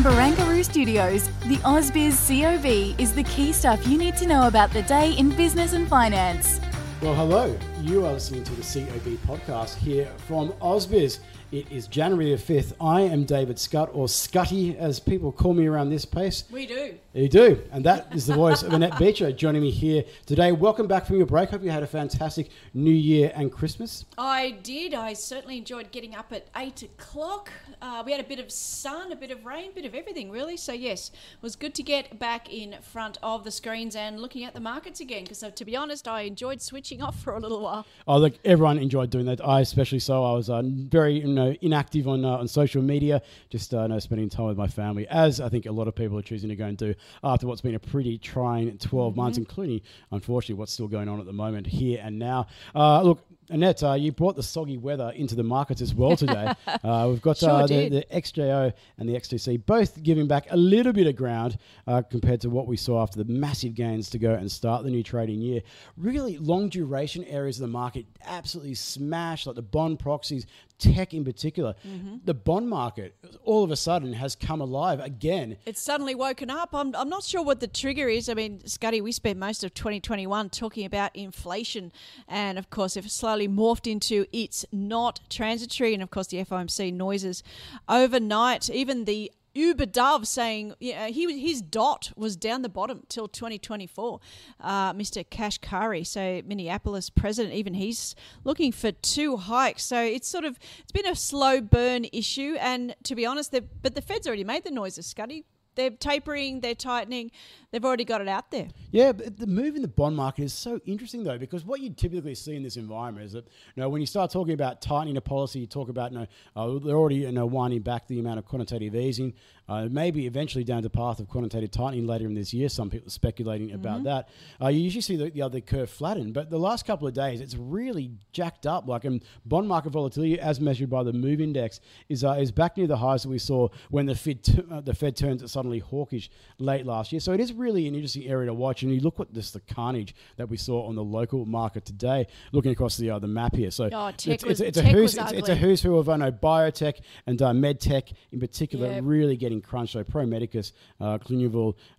From Barangaroo Studios, the AusBiz COB is the key stuff you need to know about the day in business and finance. Well, hello. You are listening to the COB podcast here from AusBiz. It is January the 5th. I am David Scutt, or Scutty, as people call me around this place. We do. You do. And that is the voice of Annette Beecher joining me here today. Welcome back from your break. Hope you had a fantastic New Year and Christmas. I did. I certainly enjoyed getting up at eight o'clock. Uh, we had a bit of sun, a bit of rain, a bit of everything, really. So, yes, it was good to get back in front of the screens and looking at the markets again. Because, uh, to be honest, I enjoyed switching off for a little while. Oh, look, everyone enjoyed doing that. I especially so. I was uh, very you know, inactive on uh, on social media, just uh, you know, spending time with my family, as I think a lot of people are choosing to go and do after what's been a pretty trying 12 months, Mm-hmm. including, unfortunately, what's still going on at the moment here and now. Uh, look, Annette, uh, you brought the soggy weather into the markets as well today. uh, we've got Sure uh, the, the XJO and the XTC both giving back a little bit of ground uh, compared to what we saw after the massive gains to go and start the new trading year. Really long duration areas of the market absolutely smashed, like the bond proxies, tech in particular. Mm-hmm. The bond market all of a sudden has come alive again. It's suddenly woken up. I'm, I'm not sure what the trigger is. I mean, Scutty, we spent most of 2021 talking about inflation. And of course, it slowly morphed into it's not transitory. And of course, the FOMC noises overnight, even the Uber Dove saying yeah, he his dot was down the bottom till 2024. Uh, Mr. Kashkari, so Minneapolis president, even he's looking for two hikes. So it's sort of it's been a slow burn issue, and to be honest, but the Fed's already made the noises, Scutty. They're tapering, they're tightening, they've already got it out there. Yeah, but the move in the bond market is so interesting though, because what you typically see in this environment is that you know when you start talking about tightening a policy, you talk about you know uh, they're already you know winding back the amount of quantitative easing, uh, maybe eventually down the path of quantitative tightening later in this year. Some people are speculating about that. Uh, you usually see the, the other curve flatten, but the last couple of days it's really jacked up. Like and bond market volatility, as measured by the Move Index, is uh, is back near the highs that we saw when the Fed t- uh, the Fed turned suddenly hawkish late last year. So it is really an interesting area to watch. And you look at this the carnage that we saw on the local market today, looking across the uh, the map here. So Oh, it's, was- it's, it's a who's it's, it's a who's who of I know biotech and uh, med tech in particular Yeah. really getting crunched. So Pro Medicus, uh,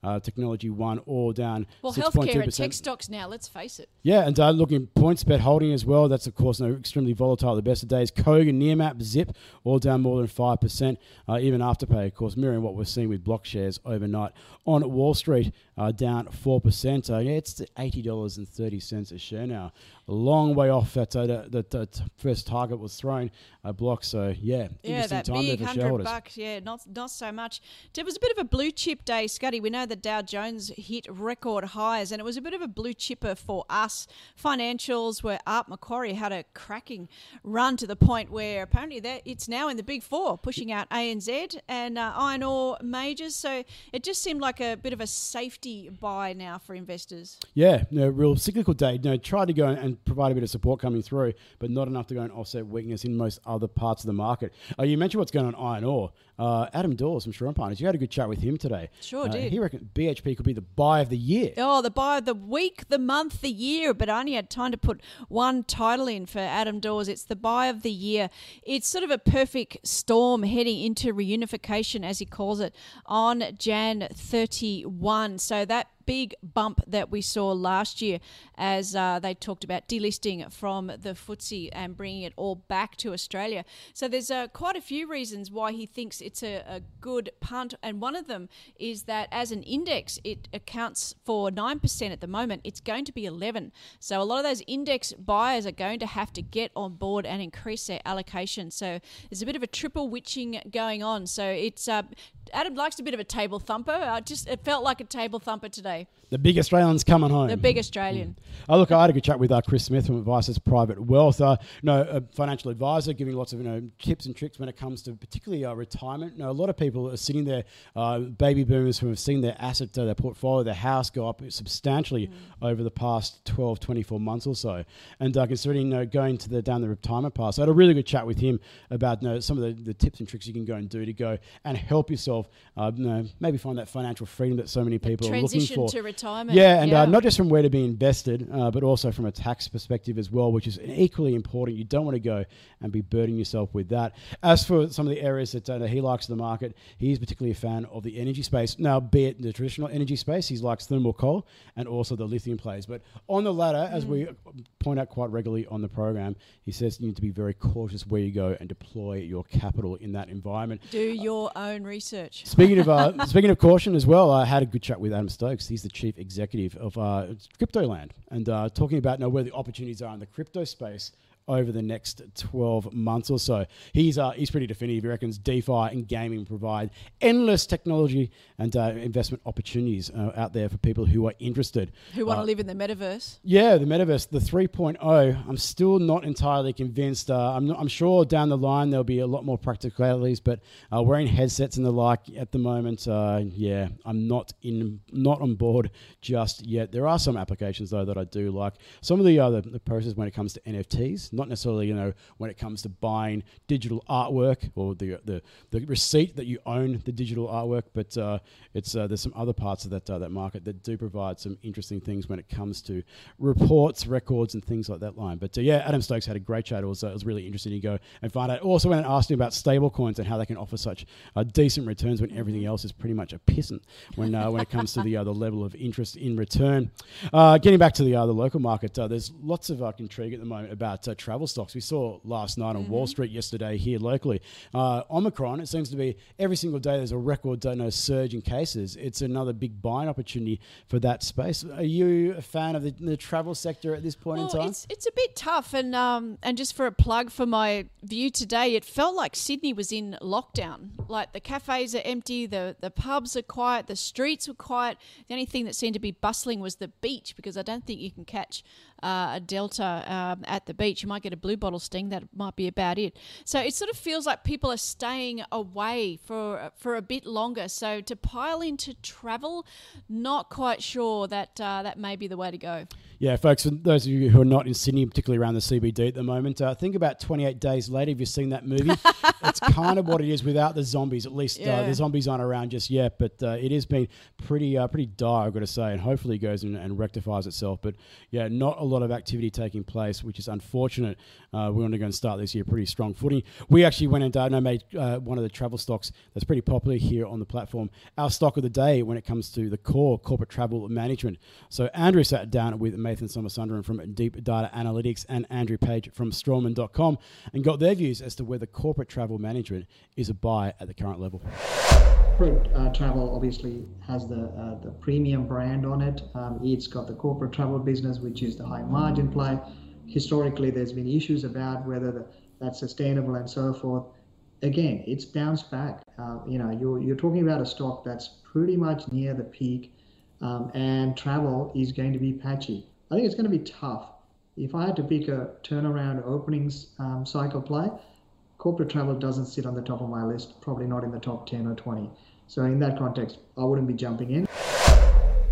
uh, Technology One, all down. Well, 6.2%. healthcare and tech stocks now, let's face it. Yeah, and uh, looking PointsBet holding as well. That's of course no extremely volatile. The best of days. Kogan, Nearmap, Zip, all down more than five percent. Uh, even afterpay, of course, mirroring what we're seeing with block shares overnight on Wall Street, uh, down four percent. Uh, yeah, it's eighty dollars and thirty cents a share now. A long way off that uh, that, that first target was thrown. Uh, block. So yeah, Yeah, that time there big for hundred shareholders. bucks. Yeah, not not so much. It was a bit of a blue chip day, Scutty. We know the Dow Jones hit record highs, and it was a bit of a blue chipper for us. Financials were up. Macquarie had a cracking run to the point where apparently it's now in the big four, pushing out ANZ and uh, iron ore majors. So it just seemed like a bit of a safety buy now for investors. Yeah, no, real cyclical day. No, tried to go and provide a bit of support coming through, but not enough to go and offset weakness in most other parts of the market. Uh, you mentioned what's going on iron ore. Uh, Adam Dawes from Shaw and Partners, you had a good chat with him today. Sure Uh, did. He reckoned BHP could be the buy of the year. Oh, the buy of the week, the month, the year, but I only had time to put one title in for Adam Dawes. It's the buy of the year. It's sort of a perfect storm heading into reunification, as he calls it, on Jan 31. So that big bump that we saw last year as uh, they talked about delisting from the FTSE and bringing it all back to Australia. So there's uh, quite a few reasons why he thinks it's a, a good punt, and one of them is that as an index, it accounts for 9% at the moment. It's going to be 11. So a lot of those index buyers are going to have to get on board and increase their allocation. So there's a bit of a triple witching going on. So it's uh, Adam likes a bit of a table thumper. I just it felt like a table thumper today. The big Australians coming home. The big Australian. Oh, look, I had a good chat with uh, Chris Smith from Advices Private Wealth. Uh, you know, a financial advisor giving lots of you know tips and tricks when it comes to particularly uh, retirement. You know, a lot of people are sitting there, uh, baby boomers who have seen their asset, uh, their portfolio, their house go up substantially mm. over the past 12, 24 months or so. And uh, considering you know, going to the down the retirement path, so I had a really good chat with him about you know, some of the, the tips and tricks you can go and do to go and help yourself. You know, maybe find that financial freedom that so many people are looking for. Transition to retirement. Yeah, and yeah. Uh, not just from where to be invested, uh, but also from a tax perspective as well, which is equally important. You don't want to go and be burdening yourself with that. As for some of the areas that uh, he likes in the market, he's particularly a fan of the energy space. Now, be it the traditional energy space, he likes thermal coal and also the lithium plays. But on the latter, mm. as we point out quite regularly on the program, he says you need to be very cautious where you go and deploy your capital in that environment. Do your own research. Speaking of uh, speaking of caution as well, I had a good chat with Adam Stokes. He's the chief executive of uh, crypto land and uh, talking about you know, where the opportunities are in the crypto space over the next 12 months or so. He's uh, he's pretty definitive. He reckons DeFi and gaming provide endless technology and uh, investment opportunities uh, out there for people who are interested. Who want to uh, live in the metaverse? Yeah, the metaverse, the 3.0. I'm still not entirely convinced. Uh, I'm, not, I'm sure down the line there'll be a lot more practicalities, but uh, wearing headsets and the like at the moment, yeah, I'm not in not on board just yet. There are some applications though that I do like. Some of the other the process when it comes to NFTs not necessarily you know when it comes to buying digital artwork or the the, the receipt that you own the digital artwork, but uh, it's uh, there's some other parts of that uh, that market that do provide some interesting things when it comes to reports, records, and things like that line. But uh, yeah, Adam Stokes had a great chat. It was, uh, it was really interesting to go and find out. Also, when and asked him about stable coins and how they can offer such uh, decent returns when everything else is pretty much a pissant when when it comes to the the level of interest in return. getting back to the the local market, there's lots of intrigue at the moment about travel stocks. We saw last night on mm-hmm. Wall Street yesterday here locally. Uh, Omicron, it seems to be every single day there's a record uh, no surge in cases. It's another big buying opportunity for that space. Are you a fan of the, the travel sector at this point well, in time? It's, it's a bit tough. And, um, and just for a plug for my view today, it felt like Sydney was in lockdown. Like the cafes are empty, the, the pubs are quiet, the streets were quiet. The only thing that seemed to be bustling was the beach because I don't think you can catch uh, a delta um, at the beach. You might get a blue bottle sting. That might be about it. So it sort of feels like people are staying away for for a bit longer. So to pile into travel, not quite sure that uh, that may be the way to go. Yeah, folks, for those of you who are not in Sydney, particularly around the CBD at the moment, uh, think about 28 Days Later. Have you've seen that movie? it's kind of what it is without the zombies. At least yeah. uh, the zombies aren't around just yet, but uh, it has been pretty uh, pretty dire, I've got to say, and hopefully it goes and, and, rectifies itself. But yeah, not a lot of activity taking place, which is unfortunate. Uh, we want to go and start this year pretty strong footing. We actually went and uh, made one of the travel stocks that's pretty popular here on the platform. Our stock of the day when it comes to the core corporate travel management. So Andrew sat down with Nathan Somasundaram from Deep Data Analytics and Andrew Page from Strawman.com and got their views as to whether corporate travel management is a buy at the current level. Corporate uh, travel obviously has the uh, the premium brand on it. Um, it's got the corporate travel business, which is the high margin play. Historically, there's been issues about whether the, that's sustainable and so forth. Again, it's bounced back. Uh, you know, you're, you're talking about a stock that's pretty much near the peak, um, and travel is going to be patchy. I think it's going to be tough. If I had to pick a turnaround openings um, cycle play, corporate travel doesn't sit on the top of my list, probably not in the top 10 or 20. So, in that context, I wouldn't be jumping in.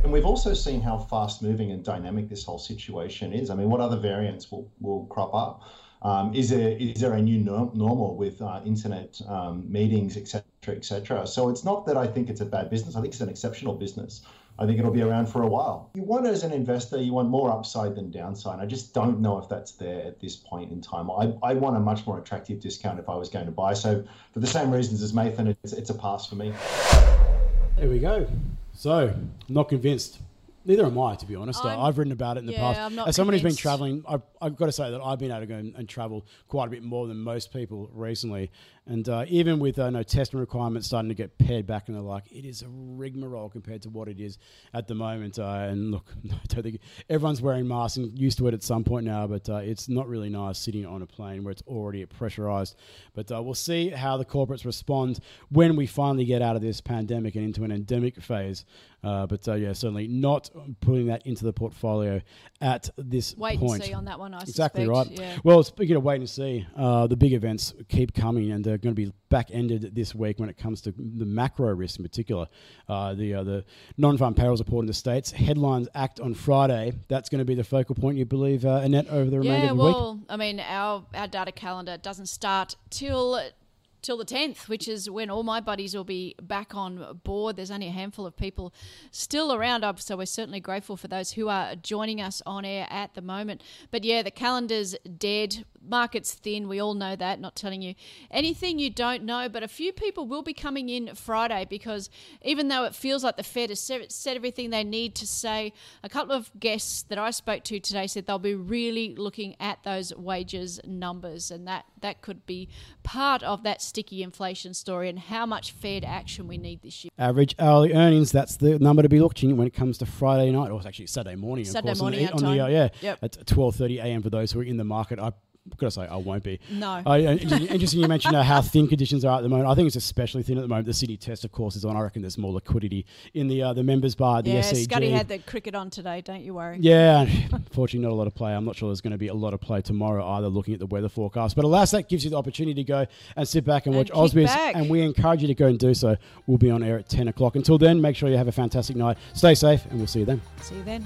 And we've also seen how fast moving and dynamic this whole situation is. I mean, what other variants will, will crop up? Um, is there is there a new normal with uh, internet um, meetings, etc., etc.? So it's not that I think it's a bad business. I think it's an exceptional business. I think it'll be around for a while. You want, as an investor, you want more upside than downside. I just don't know if that's there at this point in time. I, I want a much more attractive discount if I was going to buy. So, for the same reasons as Nathan, it's, it's a pass for me. There we go. So, not convinced. Neither am I, to be honest. i have written about it in the yeah, past. As someone who's been traveling, I've, I've, got to say that I've been able to go and, and, travel quite a bit more than most people recently. And uh, even with uh, no testing requirements starting to get pared back and the like, it is a rigmarole compared to what it is at the moment. Uh, and look, I don't think everyone's wearing masks and used to it at some point now, but uh, it's not really nice sitting on a plane where it's already pressurized. But uh, we'll see how the corporates respond when we finally get out of this pandemic and into an endemic phase. Uh, but uh, yeah, certainly not putting that into the portfolio at this Wait point. and see on that one. I Exactly suspect. right. Yeah. Well, speaking of wait and see, uh, the big events keep coming, and they're going to be back ended this week when it comes to the macro risk in particular. Uh, the uh, the non-farm payrolls report in the states. Headlines act on Friday. That's going to be the focal point, you believe, uh, Annette, over the remainder of the week. well, I mean, our our data calendar doesn't start till till the 10th, which is when all my buddies will be back on board. There's only a handful of people still around, so we're certainly grateful for those who are joining us on air at the moment. But yeah, the calendar's dead. Market's thin. We all know that. Not telling you anything you don't know, but a few people will be coming in Friday because even though it feels like the Fed has said everything they need to say, a couple of guests that I spoke to today said they'll be really looking at those wages numbers, and that that could be part of that sticky inflation story and how much Fed action we need this year. Average hourly earnings, that's the number to be looking at when it comes to Friday night, or actually Saturday morning, of Saturday course. on morning the, our on the, uh, yeah, Yep. at 12.30 a.m. for those who are in the market. I gotta say, I won't be. No. Uh, interesting, you mentioned uh, how thin conditions are at the moment. I think it's especially thin at the moment. The Sydney test, of course, is on. I reckon there's more liquidity in the uh, the members bar, the yeah. Scotty had the cricket on today. Don't you worry. Yeah, unfortunately, not a lot of play. I'm not sure there's going to be a lot of play tomorrow either, looking at the weather forecast. But alas, that gives you the opportunity to go and sit back and, And watch back. and we encourage you to go and do so. We'll be on air at 10 o'clock. Until then, make sure you have a fantastic night. Stay safe, and we'll see you then. See you then.